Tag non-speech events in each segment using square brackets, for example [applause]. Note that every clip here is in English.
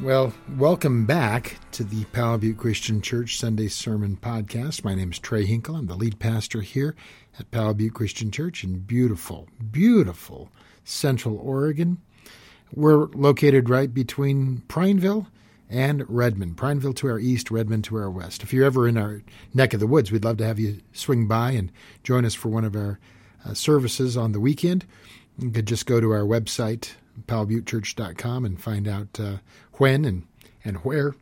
Well, welcome back to the Powell Butte Christian Church Sunday Sermon Podcast. My name is Trey Hinkle. I'm the lead pastor here at Powell Butte Christian Church in beautiful, beautiful Central Oregon. We're located right between Prineville and Redmond. Prineville to our east, Redmond to our west. If you're ever in our neck of the woods, we'd love to have you swing by and join us for one of our uh, services on the weekend. You could just go to our website, powellbuttechurch.com, and find out uh, when and, and where.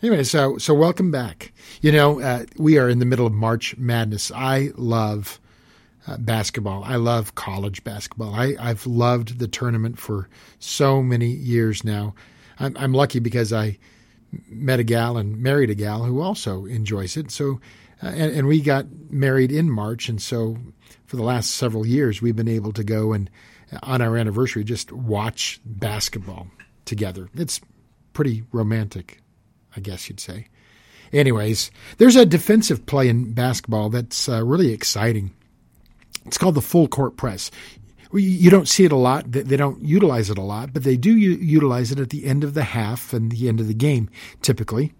Anyway, so so welcome back. You know, uh, we are in the middle of March Madness. I love uh, basketball. I love college basketball. I, I've loved the tournament for so many years now. I'm, I'm lucky because I met a gal and married a gal who also enjoys it. So, uh, and, and we got married in March, and so for the last several years, we've been able to go and on our anniversary just watch basketball together. It's pretty romantic, I guess you'd say. Anyways, there's a defensive play in basketball that's uh, really exciting. It's called the full court press. You don't see it a lot. They don't utilize it a lot, but they do utilize it at the end of the half and the end of the game, typically.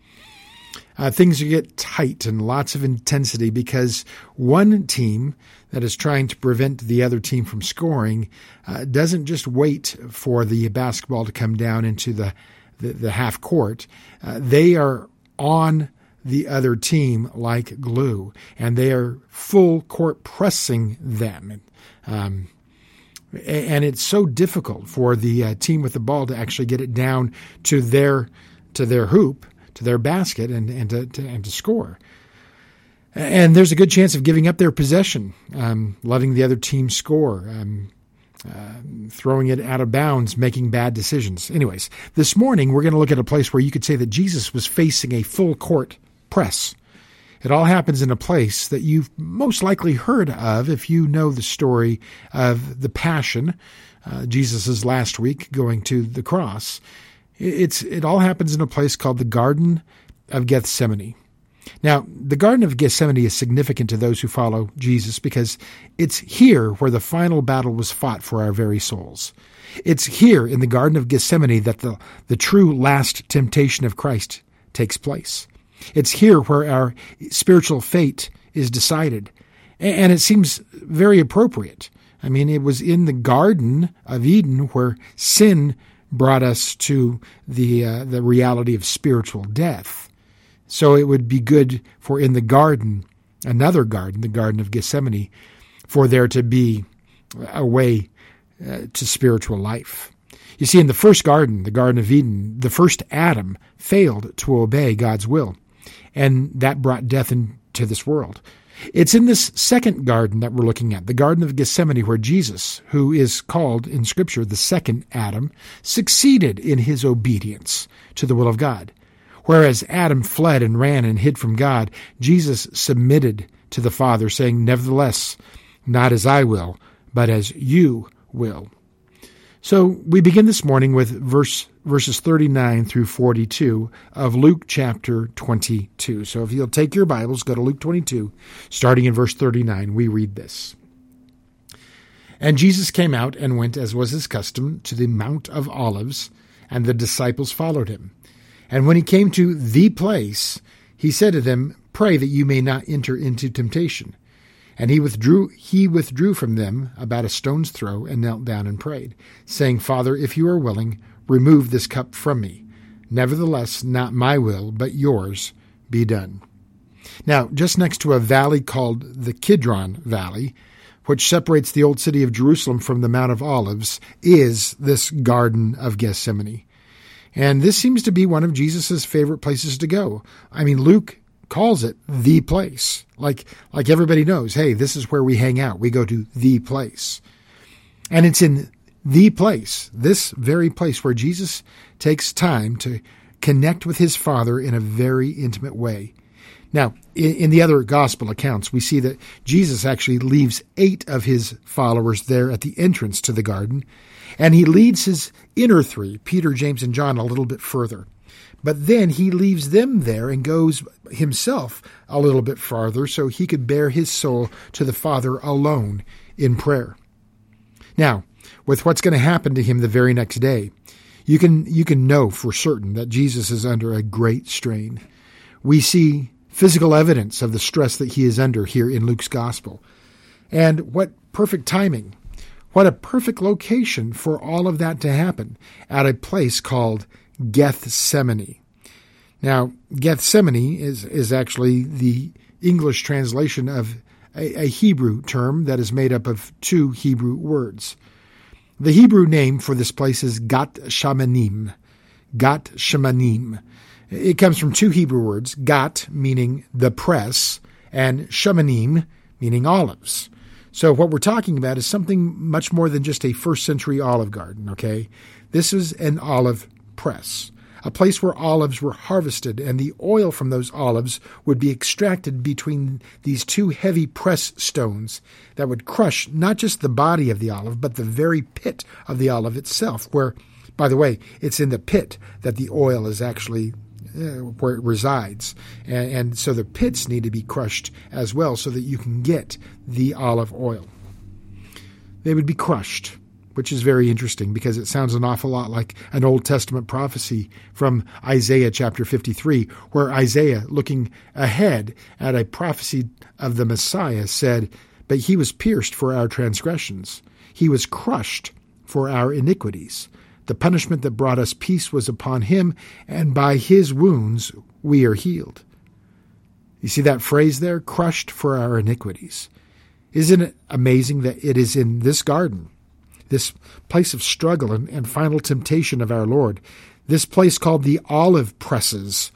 Uh, things get tight and lots of intensity because one team that is trying to prevent the other team from scoring uh, doesn't just wait for the basketball to come down into the, the, the half court. Uh, they are on the other team like glue, and they are full court pressing them. Um, and it's so difficult for the uh, team with the ball to actually get it down to their to their hoop, to their basket, and and to, to and to score. And there's a good chance of giving up their possession, um, letting the other team score, um, uh, throwing it out of bounds, making bad decisions. Anyways, this morning we're going to look at a place where you could say that Jesus was facing a full court press. It all happens in a place that you've most likely heard of if you know the story of the Passion, uh, Jesus' last week going to the cross. It's, it all happens in a place called the Garden of Gethsemane. Now, the Garden of Gethsemane is significant to those who follow Jesus because it's here where the final battle was fought for our very souls. It's here in the Garden of Gethsemane that the, the true last temptation of Christ takes place. It's here where our spiritual fate is decided. And it seems very appropriate. I mean, it was in the Garden of Eden where sin brought us to the, uh, the reality of spiritual death. So it would be good for in the garden, another garden, the Garden of Gethsemane, for there to be a way uh, to spiritual life. You see, in the first garden, the Garden of Eden, the first Adam failed to obey God's will, and that brought death into this world. It's in this second garden that we're looking at, the Garden of Gethsemane, where Jesus, who is called in Scripture the second Adam, succeeded in his obedience to the will of God. Whereas Adam fled and ran and hid from God, Jesus submitted to the Father, saying, Nevertheless, not as I will, but as you will. So we begin this morning with verse verses 39 through 42 of Luke chapter 22. So if you'll take your Bibles, go to Luke 22, starting in verse 39, we read this. And Jesus came out and went, as was his custom, to the Mount of Olives, and the disciples followed him. And when he came to the place, he said to them, Pray that you may not enter into temptation. And he withdrew he withdrew from them about a stone's throw and knelt down and prayed, saying, Father, if you are willing, remove this cup from me. Nevertheless, not my will, but yours be done. Now, just next to a valley called the Kidron Valley, which separates the old city of Jerusalem from the Mount of Olives, is this Garden of Gethsemane. And this seems to be one of Jesus' favorite places to go. I mean, Luke calls it mm-hmm. the place. Like, like everybody knows, hey, this is where we hang out. We go to the place. And it's in the place, this very place where Jesus takes time to connect with his Father in a very intimate way. Now, in, in, the other gospel accounts, we see that Jesus actually leaves eight of his followers there at the entrance to the garden, and he leads his inner three, Peter, James, and John, a little bit further. But then he leaves them there and goes himself a little bit farther so he could bare his soul to the Father alone in prayer. Now, with what's going to happen to him the very next day, you can you can know for certain that Jesus is under a great strain. We see physical evidence of the stress that he is under here in Luke's gospel. And what perfect timing. What a perfect location for all of that to happen at a place called Gethsemane. Now, Gethsemane is, is actually the English translation of a, a Hebrew term that is made up of two Hebrew words. The Hebrew name for this place is Gat Shamanim. Gat Shamanim. It comes from two Hebrew words, Gat meaning the press, and Shamanim meaning olives. So what we're talking about is something much more than just a first century olive garden, okay? This is an olive press a place where olives were harvested, and the oil from those olives would be extracted between these two heavy press stones that would crush not just the body of the olive, but the very pit of the olive itself, where, by the way, it's in the pit that the oil is actually Uh, where it resides. And, and so the pits need to be crushed as well so that you can get the olive oil. They would be crushed which is very interesting because it sounds an awful lot like an Old Testament prophecy from Isaiah chapter 53, where Isaiah, looking ahead at a prophecy of the Messiah, said, But he was pierced for our transgressions, he was crushed for our iniquities. The punishment that brought us peace was upon him, and by his wounds we are healed. You see that phrase there? Crushed for our iniquities. Isn't it amazing that it is in this garden this place of struggle and, and final temptation of our Lord, this place called the olive presses,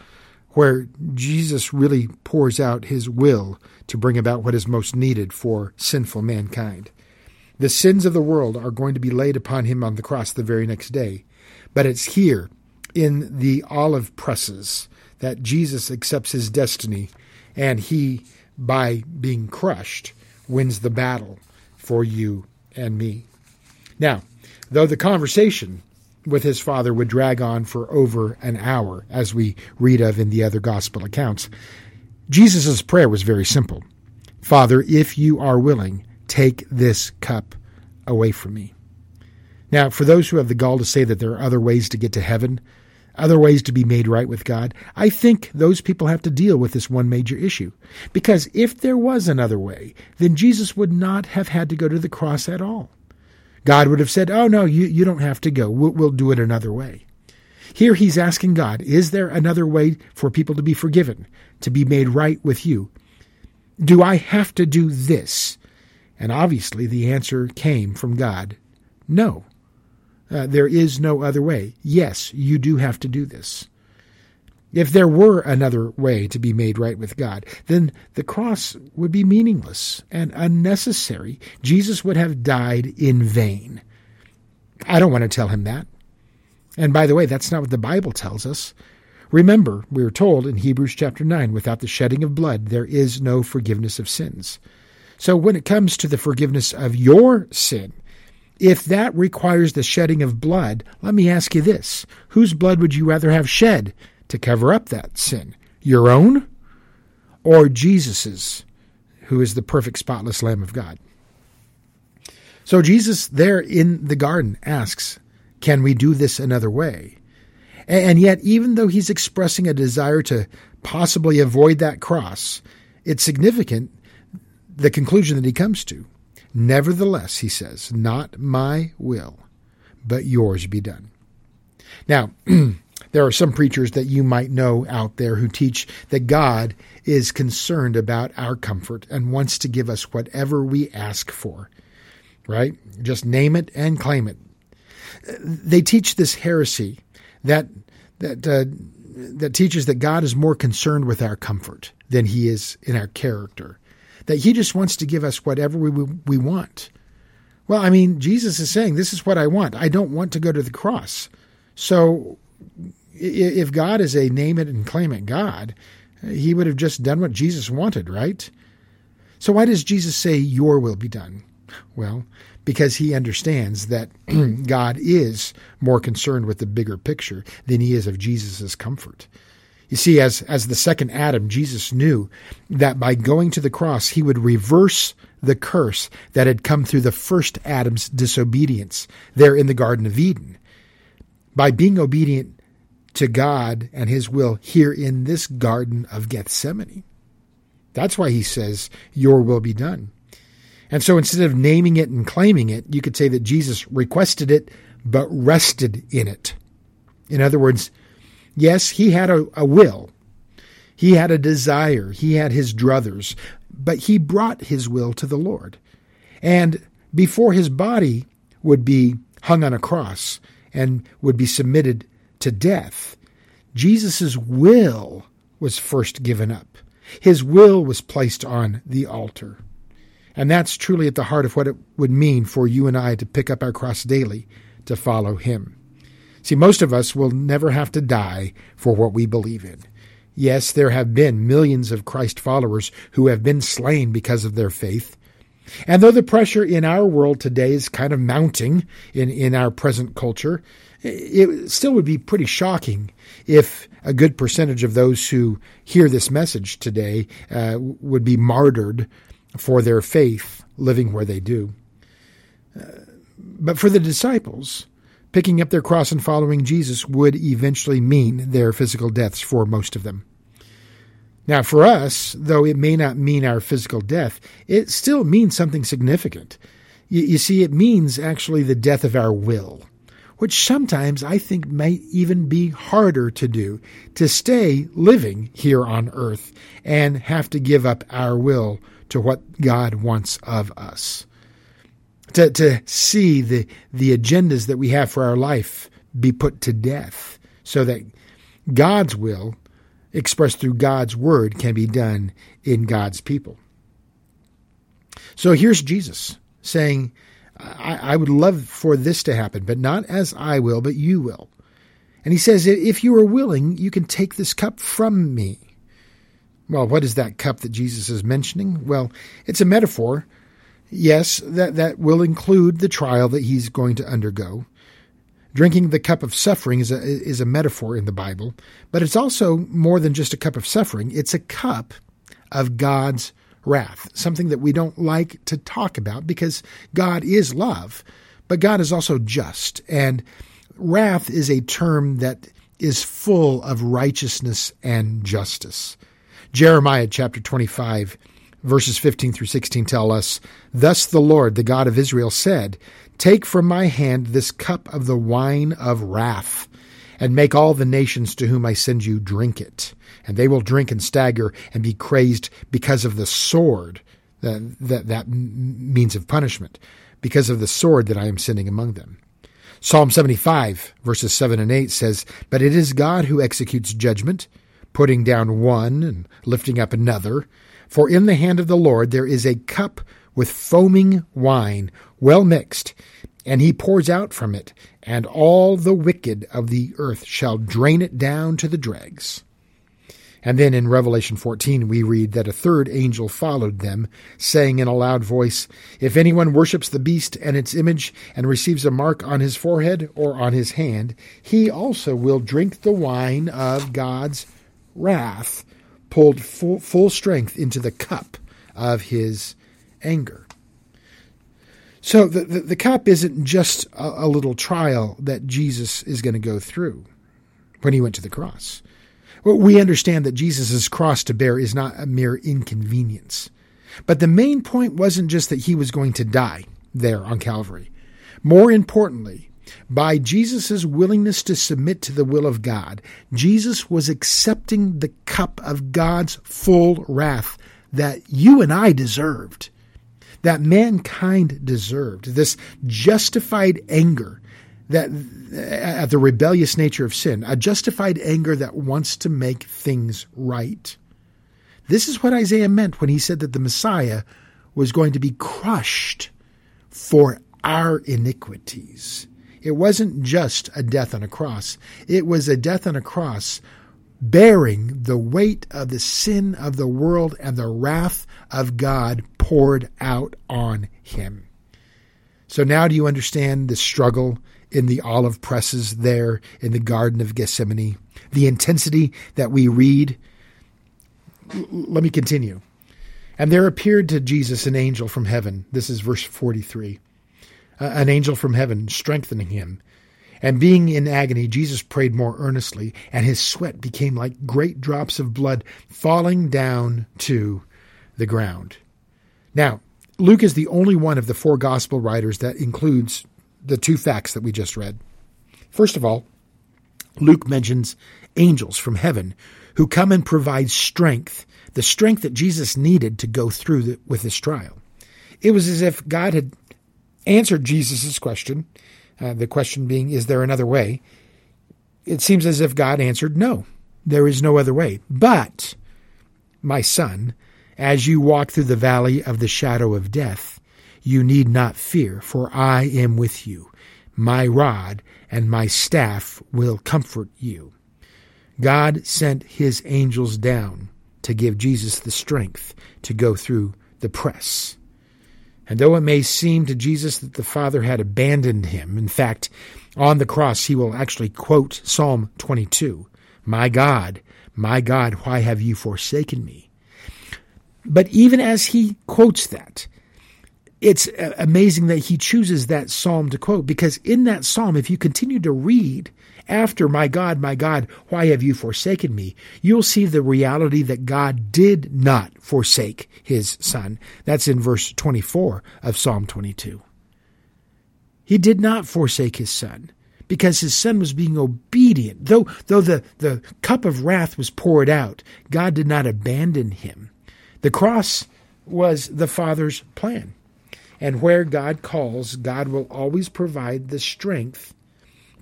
where Jesus really pours out his will to bring about what is most needed for sinful mankind. The sins of the world are going to be laid upon him on the cross the very next day. But it's here in the olive presses that Jesus accepts his destiny and he, by being crushed, wins the battle for you and me. Now, though the conversation with his father would drag on for over an hour, as we read of in the other gospel accounts, Jesus' prayer was very simple Father, if you are willing, take this cup away from me. Now, for those who have the gall to say that there are other ways to get to heaven, other ways to be made right with God, I think those people have to deal with this one major issue. Because if there was another way, then Jesus would not have had to go to the cross at all. God would have said, Oh, no, you, you don't have to go. We'll, we'll do it another way. Here he's asking God, Is there another way for people to be forgiven, to be made right with you? Do I have to do this? And obviously the answer came from God No. Uh, there is no other way. Yes, you do have to do this. If there were another way to be made right with God, then the cross would be meaningless and unnecessary. Jesus would have died in vain. I don't want to tell him that. And by the way, that's not what the Bible tells us. Remember, we are told in Hebrews chapter 9, without the shedding of blood, there is no forgiveness of sins. So when it comes to the forgiveness of your sin, if that requires the shedding of blood, let me ask you this whose blood would you rather have shed? to cover up that sin? Your own or Jesus's, who is the perfect spotless Lamb of God? So Jesus there in the garden asks, Can we do this another way? And yet, even though he's expressing a desire to possibly avoid that cross, it's significant the conclusion that he comes to. Nevertheless, he says, Not my will, but yours be done. Now, [clears throat] There are some preachers that you might know out there who teach that God is concerned about our comfort and wants to give us whatever we ask for. Right? Just name it and claim it. They teach this heresy that that uh, that teaches that God is more concerned with our comfort than he is in our character. That he just wants to give us whatever we we want. Well, I mean, Jesus is saying, "This is what I want. I don't want to go to the cross." So if God is a name it and claim it God, he would have just done what Jesus wanted, right? So why does Jesus say, Your will be done? Well, because he understands that [clears throat] God is more concerned with the bigger picture than he is of Jesus' comfort. You see, as, as the second Adam, Jesus knew that by going to the cross, he would reverse the curse that had come through the first Adam's disobedience there in the Garden of Eden. by being obedient to God and his will here in this Garden of Gethsemane. That's why he says, Your will be done. And so instead of naming it and claiming it, you could say that Jesus requested it, but rested in it. In other words, yes, he had a, a will, he had a desire, he had his druthers, but he brought his will to the Lord. And before his body would be hung on a cross and would be submitted to death, Jesus' will was first given up. His will was placed on the altar. And that's truly at the heart of what it would mean for you and I to pick up our cross daily to follow him. See, most of us will never have to die for what we believe in. Yes, there have been millions of Christ followers who have been slain because of their faith. And though the pressure in our world today is kind of mounting in, in our present culture, it still would be pretty shocking if a good percentage of those who hear this message today uh, would be martyred for their faith, living where they do. Uh, but for the disciples, picking up their cross and following Jesus would eventually mean their physical deaths for most of them. Now, for us, though it may not mean our physical death, it still means something significant. You, you see, it means actually the death of our will which sometimes I think might even be harder to do, to stay living here on earth and have to give up our will to what God wants of us. To, to see the, the agendas that we have for our life be put to death so that God's will, expressed through God's word, can be done in God's people. So here's Jesus saying, I, I would love for this to happen, but not as I will, but you will. And he says, If you are willing, you can take this cup from me. Well, what is that cup that Jesus is mentioning? Well, it's a metaphor. Yes, that, that will include the trial that he's going to undergo. Drinking the cup of suffering is a, is a metaphor in the Bible, but it's also more than just a cup of suffering. It's a cup of God's wrath, something that we don't like to talk about because God is love, but God is also just. And wrath is a term that is full of righteousness and justice. Jeremiah chapter 25, verses 15 through 16 tell us, Thus the Lord, the God of Israel, said, Take from my hand this cup of the wine of wrath, and make all the nations to whom I send you drink it and they will drink and stagger and be crazed because of the sword, that, that, that means of punishment, because of the sword that I am sending among them. Psalm 75, verses 7 and 8 says, But it is God who executes judgment, putting down one and lifting up another. For in the hand of the Lord there is a cup with foaming wine, well mixed, and he pours out from it, and all the wicked of the earth shall drain it down to the dregs. And then in Revelation 14, we read that a third angel followed them, saying in a loud voice, If anyone worships the beast and its image and receives a mark on his forehead or on his hand, he also will drink the wine of God's wrath, pulled full, full strength into the cup of his anger. So the, the, the cup isn't just a, a little trial that Jesus is going to go through when he went to the cross. Well, we understand that Jesus' cross to bear is not a mere inconvenience. But the main point wasn't just that he was going to die there on Calvary. More importantly, by Jesus' willingness to submit to the will of God, Jesus was accepting the cup of God's full wrath that you and I deserved, that mankind deserved, this justified anger that at the rebellious nature of sin, a justified anger that wants to make things right. This is what Isaiah meant when he said that the Messiah was going to be crushed for our iniquities. It wasn't just a death on a cross, it was a death on a cross bearing the weight of the sin of the world and the wrath of God poured out on him. So now do you understand the struggle in the olive presses there in the Garden of Gethsemane, the intensity that we read. L- let me continue. And there appeared to Jesus an angel from heaven. This is verse 43. An angel from heaven strengthening him. And being in agony, Jesus prayed more earnestly, and his sweat became like great drops of blood falling down to the ground. Now, Luke is the only one of the four gospel writers that includes the two facts that we just read. First of all, Luke mentions angels from heaven who come and provide strength, the strength that Jesus needed to go through the, with this trial. It was as if God had answered Jesus' question uh, the question being, is there another way? It seems as if God answered, no, there is no other way. But, my son, as you walk through the valley of the shadow of death, you need not fear, for I am with you. My rod and my staff will comfort you. God sent his angels down to give Jesus the strength to go through the press. And though it may seem to Jesus that the Father had abandoned him, in fact, on the cross he will actually quote Psalm 22 My God, my God, why have you forsaken me? But even as he quotes that, it's amazing that he chooses that psalm to quote because in that psalm, if you continue to read after, My God, my God, why have you forsaken me? You'll see the reality that God did not forsake his son. That's in verse 24 of Psalm 22. He did not forsake his son because his son was being obedient. Though, though the, the cup of wrath was poured out, God did not abandon him. The cross was the Father's plan. And where God calls, God will always provide the strength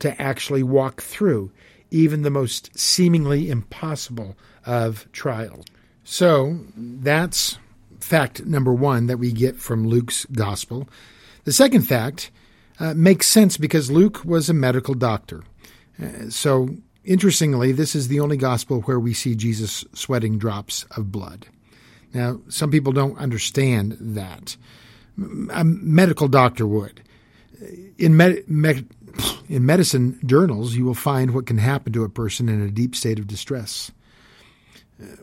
to actually walk through even the most seemingly impossible of trials. So that's fact number one that we get from Luke's gospel. The second fact uh, makes sense because Luke was a medical doctor. Uh, so, interestingly, this is the only gospel where we see Jesus sweating drops of blood. Now, some people don't understand that. A medical doctor would. In med- med- in medicine journals, you will find what can happen to a person in a deep state of distress.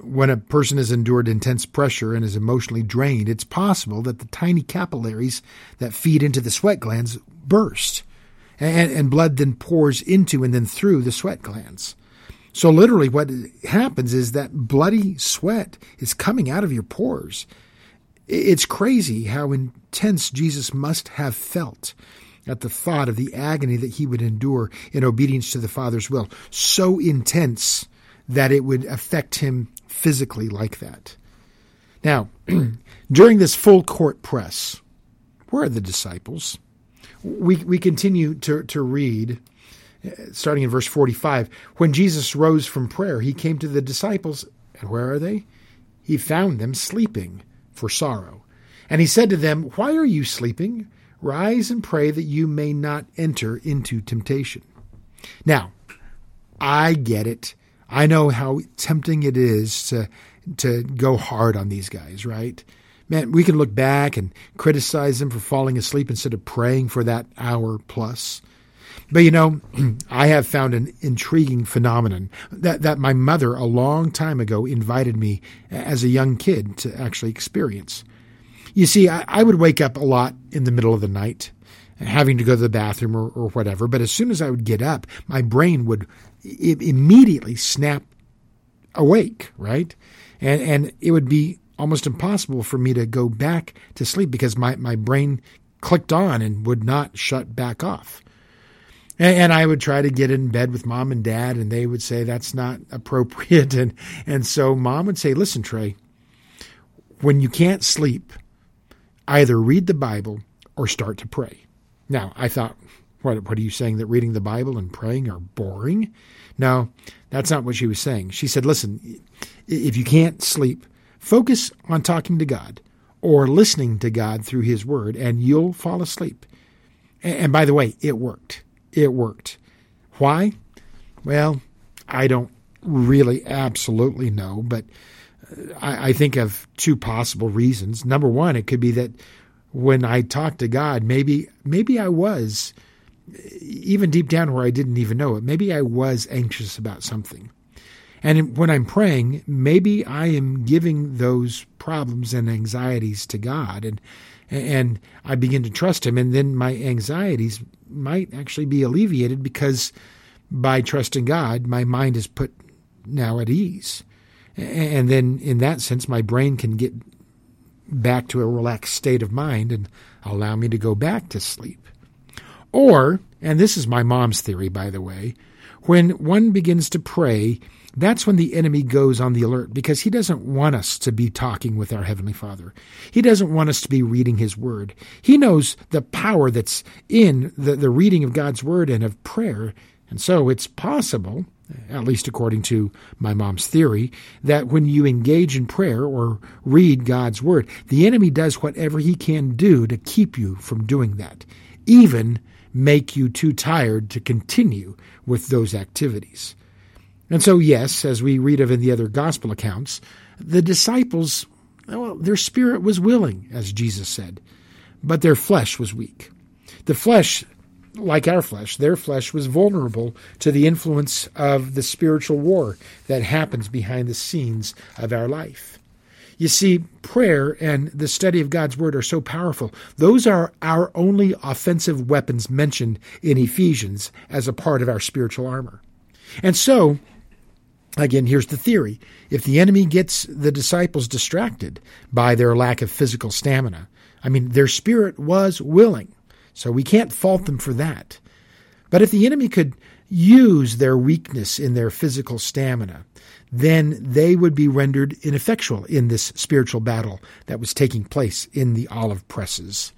When a person has endured intense pressure and is emotionally drained, it's possible that the tiny capillaries that feed into the sweat glands burst, and, and blood then pours into and then through the sweat glands. So, literally, what happens is that bloody sweat is coming out of your pores. It's crazy how intense Jesus must have felt at the thought of the agony that he would endure in obedience to the Father's will, so intense that it would affect him physically like that. Now, [clears throat] during this full court press, where are the disciples? We, we continue to, to read, uh, starting in verse 45. When Jesus rose from prayer, he came to the disciples, and where are they? He found them sleeping for sorrow. And he said to them, Why are you sleeping? Rise and pray that you may not enter into temptation. Now, I get it. I know how tempting it is to to go hard on these guys, right? Man, we can look back and criticize them for falling asleep instead of praying for that hour plus. But you know, [clears throat] I have found an intriguing phenomenon that, that my mother a long time ago invited me as a young kid to actually experience. You see, I, I, would wake up a lot in the middle of the night, having to go to the bathroom or, or whatever. But as soon as I would get up, my brain would immediately snap awake, right? And and it would be almost impossible for me to go back to sleep because my, my brain clicked on and would not shut back off. And, and I would try to get in bed with mom and dad, and they would say that's not appropriate. [laughs] And and so mom would say, "Listen, Trey, when you can't sleep." Either read the Bible or start to pray. Now, I thought, what, what are you saying that reading the Bible and praying are boring? No, that's not what she was saying. She said, listen, if you can't sleep, focus on talking to God or listening to God through His Word, and you'll fall asleep. And by the way, it worked. It worked. Why? Well, I don't really absolutely know, but I, I think of two possible reasons. Number one, it could be that when I talked to God, maybe maybe I was even deep down where I didn't even know it. Maybe I was anxious about something. And when I'm praying, maybe I am giving those problems and anxieties to God. And and I begin to trust Him, and then my anxieties might actually be alleviated because by trusting God, my mind is put now at ease. And then, in that sense, my brain can get back to a relaxed state of mind and allow me to go back to sleep. Or, and this is my mom's theory, by the way, when one begins to pray, that's when the enemy goes on the alert because he doesn't want us to be talking with our Heavenly Father. He doesn't want us to be reading His Word. He knows the power that's in the, the reading of God's Word and of prayer. And so it's possible, at least according to my mom's theory, that when you engage in prayer or read God's Word, the enemy does whatever he can do to keep you from doing that, even make you too tired to continue with those activities. And so, yes, as we read of in the other gospel accounts, the disciples, well, their spirit was willing, as Jesus said, but their flesh was weak. The flesh, like our flesh, their flesh was vulnerable to the influence of the spiritual war that happens behind the scenes of our life. You see, prayer and the study of God's Word are so powerful. Those are our only offensive weapons mentioned in Ephesians as a part of our spiritual armor. And so, again, here's the theory. If the enemy gets the disciples distracted by their lack of physical stamina, I mean, their spirit was willing, so we can't fault them for that. But if the enemy could use their weakness in their physical stamina then they would be rendered ineffectual in this spiritual battle that was taking place in the olive presses.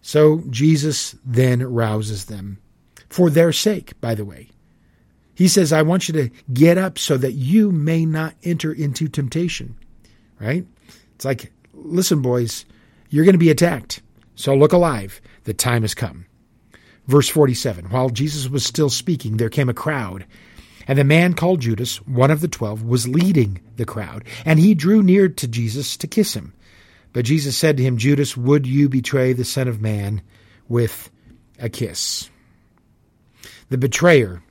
So Jesus then rouses them for their sake, by the way. He says, I want you to get up so that you may not enter into temptation. Right? It's like, listen, boys, you're going to be attacked. So look alive. The time has come. Verse 47 While Jesus was still speaking, there came a crowd and the man called Judas, one of the twelve, was leading the crowd, and he drew near to Jesus to kiss him. But Jesus said to him, Judas, would you betray the Son of Man with a kiss? The betrayer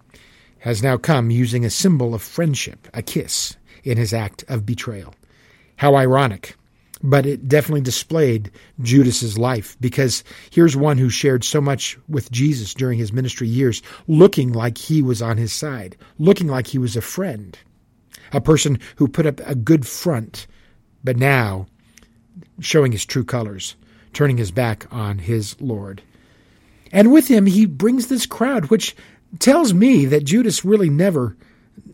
has now come using a symbol of friendship, a kiss, in his act of betrayal. How ironic but it definitely displayed Judas's life because here's one who shared so much with Jesus during his ministry years, looking like he was on his side, looking like he was a friend, a person who put up a good front, but now showing his true colors, turning his back on his Lord. And with him, he brings this crowd, which tells me that Judas really never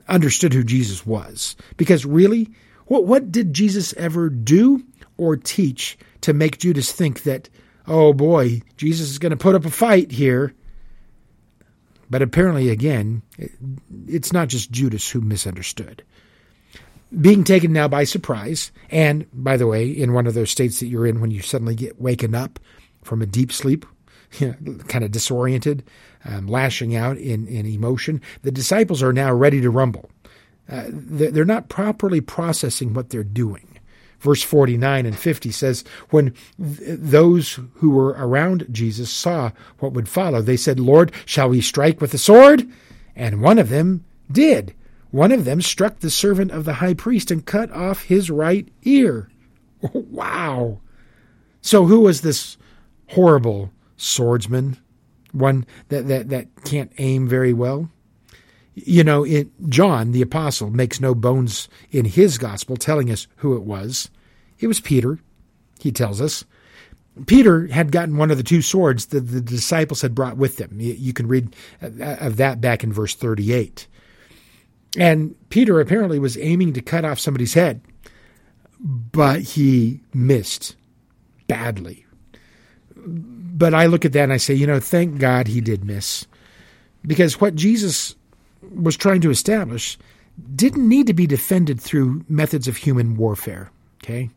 understood who Jesus was. Because really, what, what did Jesus ever do? Or teach to make Judas think that, oh boy, Jesus is going to put up a fight here. But apparently, again, it's not just Judas who misunderstood. Being taken now by surprise, and by the way, in one of those states that you're in when you suddenly get waken up from a deep sleep, you [laughs] know, kind of disoriented, um, lashing out in, in emotion, the disciples are now ready to rumble. Uh, they're not properly processing what they're doing. Verse 49 and 50 says, When th- those who were around Jesus saw what would follow, they said, Lord, shall we strike with the sword? And one of them did. One of them struck the servant of the high priest and cut off his right ear. [laughs] wow. So who was this horrible swordsman? One that, that, that can't aim very well? You know, it, John, the apostle, makes no bones in his gospel telling us who it was. It was Peter, he tells us. Peter had gotten one of the two swords that the disciples had brought with them. You can read uh, of that back in verse 38. And Peter apparently was aiming to cut off somebody's head, but he missed badly. But I look at that and I say, you know, thank God he did miss. Because what Jesus was trying to establish didn't need to be defended through methods of human warfare. Okay?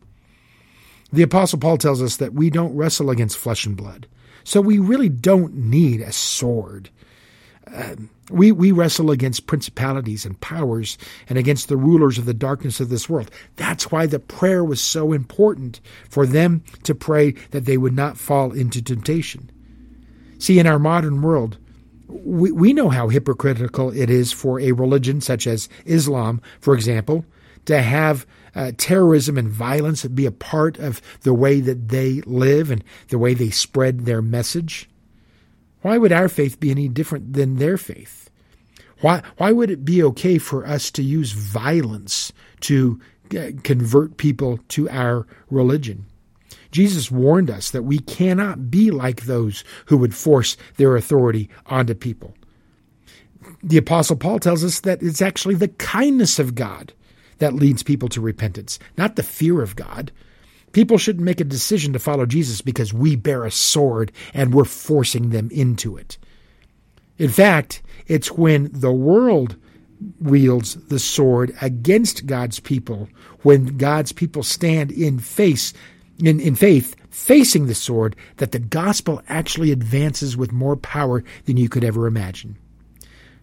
The Apostle Paul tells us that we don't wrestle against flesh and blood. So we really don't need a sword. Uh, we, we wrestle against principalities and powers and against the rulers of the darkness of this world. That's why the prayer was so important for them to pray that they would not fall into temptation. See, in our modern world, we, we know how hypocritical it is for a religion such as Islam, for example, to have uh, terrorism and violence be a part of the way that they live and the way they spread their message? Why would our faith be any different than their faith? Why, why would it be okay for us to use violence to uh, convert people to our religion? Jesus warned us that we cannot be like those who would force their authority onto people. The Apostle Paul tells us that it's actually the kindness of God that leads people to repentance, not the fear of God. People shouldn't make a decision to follow Jesus because we bear a sword and we're forcing them into it. In fact, it's when the world wields the sword against God's people, when God's people stand in face in, in faith facing the sword, that the gospel actually advances with more power than you could ever imagine.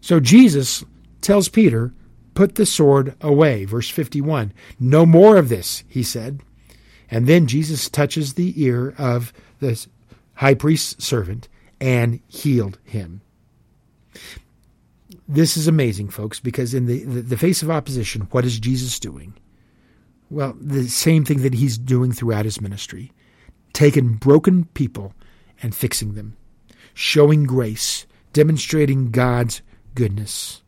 So Jesus tells Peter, Put the sword away. Verse 51. No more of this, he said. And then Jesus touches the ear of the high priest's servant and healed him. This is amazing, folks, because in the, the, the face of opposition, what is Jesus doing? Well, the same thing that he's doing throughout his ministry taking broken people and fixing them, showing grace, demonstrating God's goodness.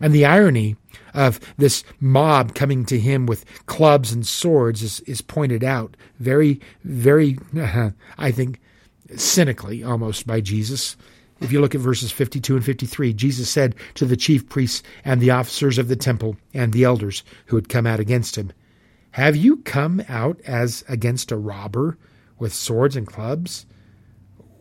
And the irony of this mob coming to him with clubs and swords is, is pointed out very, very, [laughs] I think, cynically almost by Jesus. If you look at verses 52 and 53, Jesus said to the chief priests and the officers of the temple and the elders who had come out against him, have you come out as against a robber with swords and clubs?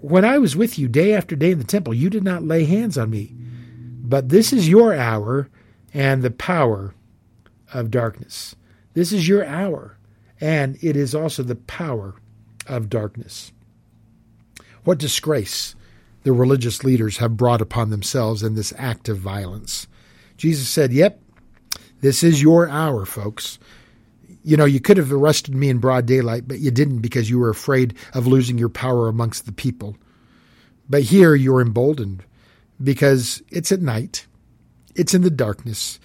When I was with you day after day in the temple, you did not lay hands on me. But this is your hour and the power of darkness. This is your hour, and it is also the power of darkness. What disgrace the religious leaders have brought upon themselves in this act of violence. Jesus said, Yep, this is your hour, folks you know, you could have arrested me in broad daylight, but you didn't because you were afraid of losing your power amongst the people. But here you're emboldened because it's at night, it's in the darkness,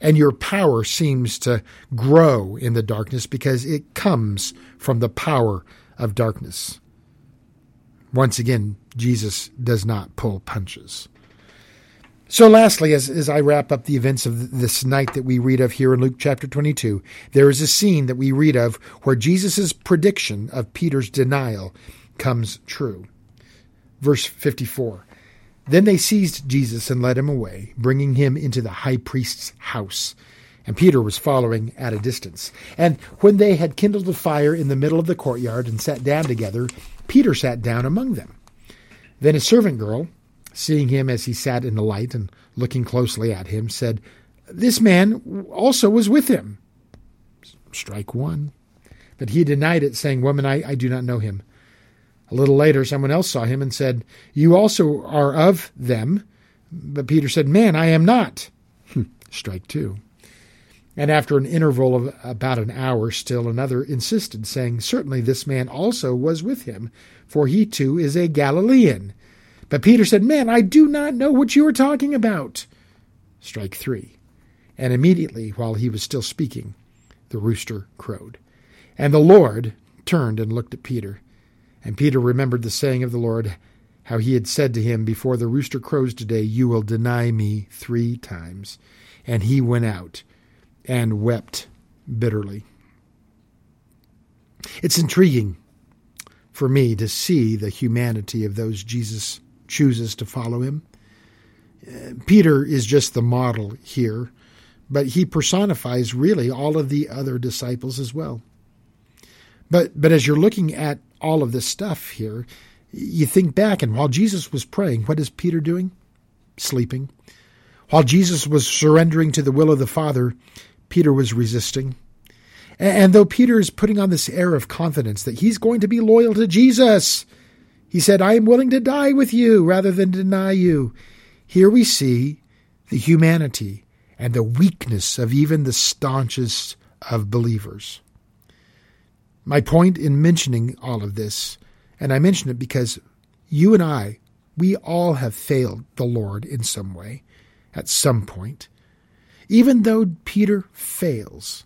and your power seems to grow in the darkness because it comes from the power of darkness. Once again, Jesus does not pull punches. So, lastly, as, as I wrap up the events of this night that we read of here in Luke chapter 22, there is a scene that we read of where Jesus' prediction of Peter's denial comes true. Verse 54 Then they seized Jesus and led him away, bringing him into the high priest's house. And Peter was following at a distance. And when they had kindled a fire in the middle of the courtyard and sat down together, Peter sat down among them. Then a servant girl, seeing him as he sat in the light and looking closely at him, said, This man also was with him. Strike one. But he denied it, saying, Woman, I, I do not know him. A little later, someone else saw him and said, You also are of them. But Peter said, Man, I am not. Hmm. Strike two. And after an interval of about an hour, still another insisted, saying, Certainly this man also was with him, for he too is a Galilean. But Peter said, Man, I do not know what you are talking about. Strike three. And immediately, while he was still speaking, the rooster crowed. And the Lord turned and looked at Peter. And Peter remembered the saying of the Lord, how he had said to him, Before the rooster crows today, you will deny me three times. And he went out and wept bitterly. It's intriguing for me to see the humanity of those Jesus chooses to follow him. Uh, Peter is just the model here, but he personifies really all of the other disciples as well. But but as you're looking at all of this stuff here, you think back and while Jesus was praying, what is Peter doing? Sleeping. While Jesus was surrendering to the will of the Father, Peter was resisting. And though Peter is putting on this air of confidence that he's going to be loyal to Jesus, he said, I am willing to die with you rather than deny you. Here we see the humanity and the weakness of even the staunchest of believers. My point in mentioning all of this, and I mention it because you and I, we all have failed the Lord in some way, at some point. Even though Peter fails,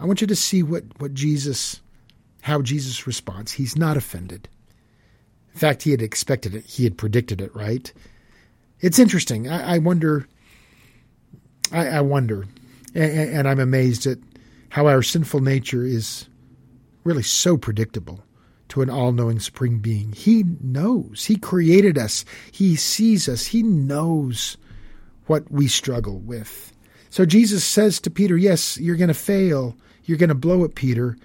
I want you to see what, what Jesus, how Jesus responds. He's not offended. In fact, he had expected it. He had predicted it, right? It's interesting. I, I wonder, I, I wonder, and, and I'm amazed at how our sinful nature is really so predictable to an all knowing supreme being. He knows. He created us. He sees us. He knows what we struggle with. So Jesus says to Peter, Yes, you're going to fail. You're going to blow it, Peter.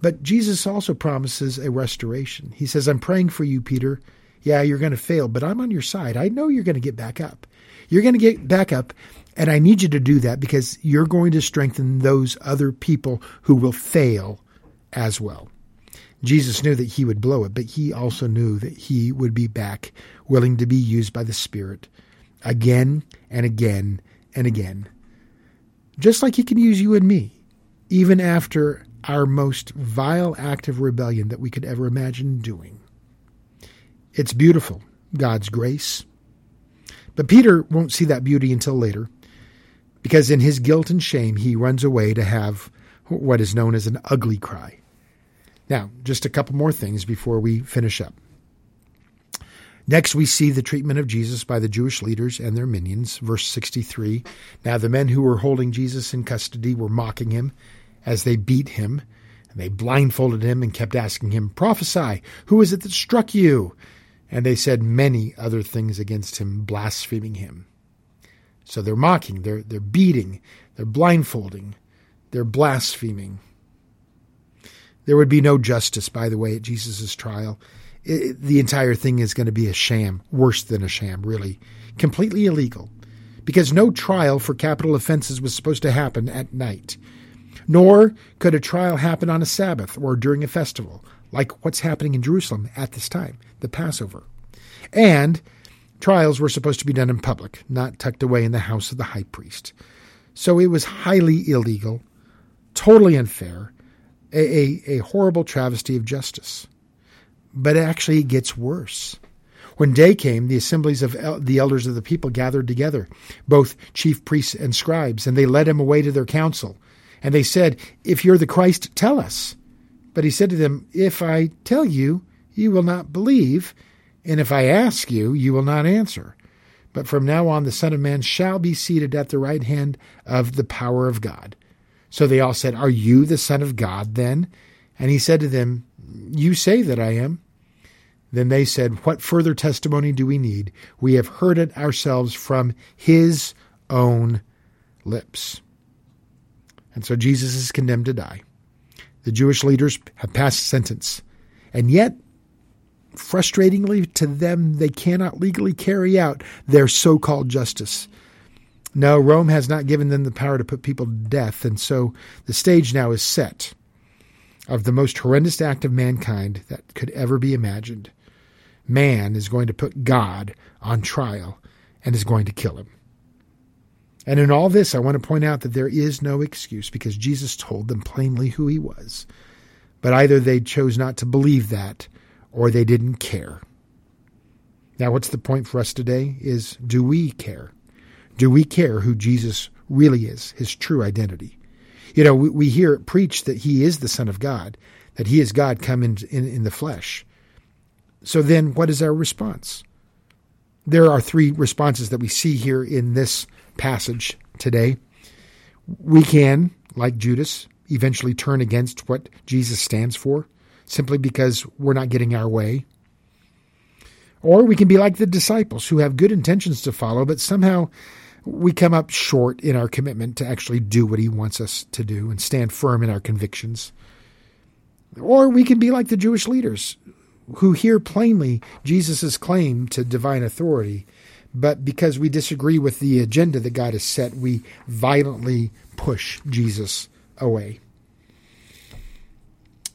But Jesus also promises a restoration. He says, I'm praying for you, Peter. Yeah, you're going to fail, but I'm on your side. I know you're going to get back up. You're going to get back up, and I need you to do that because you're going to strengthen those other people who will fail as well. Jesus knew that he would blow it, but he also knew that he would be back, willing to be used by the Spirit again and again and again just like He can use you and me, even after our most vile act of rebellion that we could ever imagine doing. It's beautiful, God's grace. But Peter won't see that beauty until later, because in his guilt and shame, he runs away to have what is known as an ugly cry. Now, just a couple more things before we finish up. Next, we see the treatment of Jesus by the Jewish leaders and their minions. Verse 63 Now the men who were holding Jesus in custody were mocking him as they beat him. And they blindfolded him and kept asking him, Prophesy, who is it that struck you? And they said many other things against him, blaspheming him. So they're mocking, they're, they're beating, they're blindfolding, they're blaspheming. There would be no justice, by the way, at Jesus' trial it, the entire thing is going to be a sham, worse than a sham, really. Completely illegal. Because no trial for capital offenses was supposed to happen at night. Nor could a trial happen on a Sabbath or during a festival, like what's happening in Jerusalem at this time, the Passover. And trials were supposed to be done in public, not tucked away in the house of the high priest. So it was highly illegal, totally unfair, a, a, a horrible travesty of justice. But actually, it gets worse. When day came, the assemblies of el- the elders of the people gathered together, both chief priests and scribes, and they led him away to their council. And they said, If you're the Christ, tell us. But he said to them, If I tell you, you will not believe, and if I ask you, you will not answer. But from now on, the Son of Man shall be seated at the right hand of the power of God. So they all said, Are you the Son of God then? And he said to them, You say that I am. Then they said, What further testimony do we need? We have heard it ourselves from his own lips. And so Jesus is condemned to die. The Jewish leaders have passed sentence. And yet, frustratingly to them, they cannot legally carry out their so called justice. No, Rome has not given them the power to put people to death, and so the stage now is set of the most horrendous act of mankind that could ever be imagined. Man is going to put God on trial and is going to kill him. And in all this, I want to point out that there is no excuse because Jesus told them plainly who he was. But either they chose not to believe that or they didn't care. Now, what's the point for us today is do we care? Do we care who Jesus really is, his true identity? You know, we, we hear it preached that he is the Son of God, that he is God come in, in, in the flesh. So then, what is our response? There are three responses that we see here in this passage today. We can, like Judas, eventually turn against what Jesus stands for simply because we're not getting our way. Or we can be like the disciples who have good intentions to follow, but somehow we come up short in our commitment to actually do what he wants us to do and stand firm in our convictions. Or we can be like the Jewish leaders who hear plainly Jesus' claim to divine authority, but because we disagree with the agenda that God has set, we violently push Jesus away.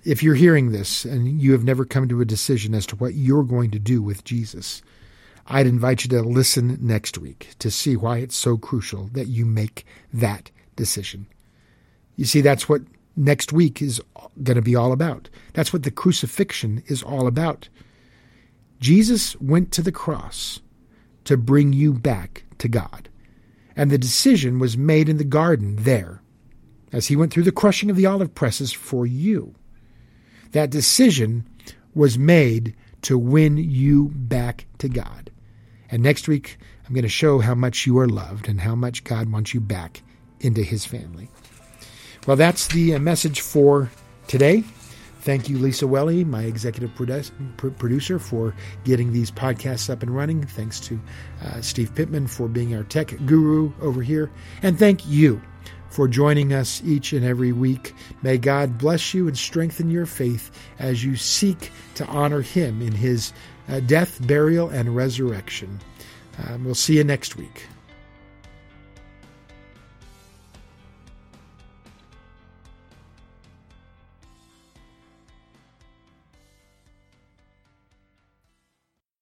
If you're hearing this and you have never come to a decision as to what you're going to do with Jesus, I'd invite you to listen next week to see why it's so crucial that you make that decision. You see, that's what next week is going to be all about. That's what the crucifixion is all about. Jesus went to the cross to bring you back to God. And the decision was made in the garden there, as he went through the crushing of the olive presses for you. That decision was made to win you back to God. And next week, I'm going to show how much you are loved and how much God wants you back into his family. Well, that's the uh, message for today. Thank you, Lisa Welly, my executive producer, for getting these podcasts up and running. Thanks to uh, Steve Pittman for being our tech guru over here. And thank you for joining us each and every week. May God bless you and strengthen your faith as you seek to honor Him in His uh, death, burial, and resurrection. Um, we'll see you next week.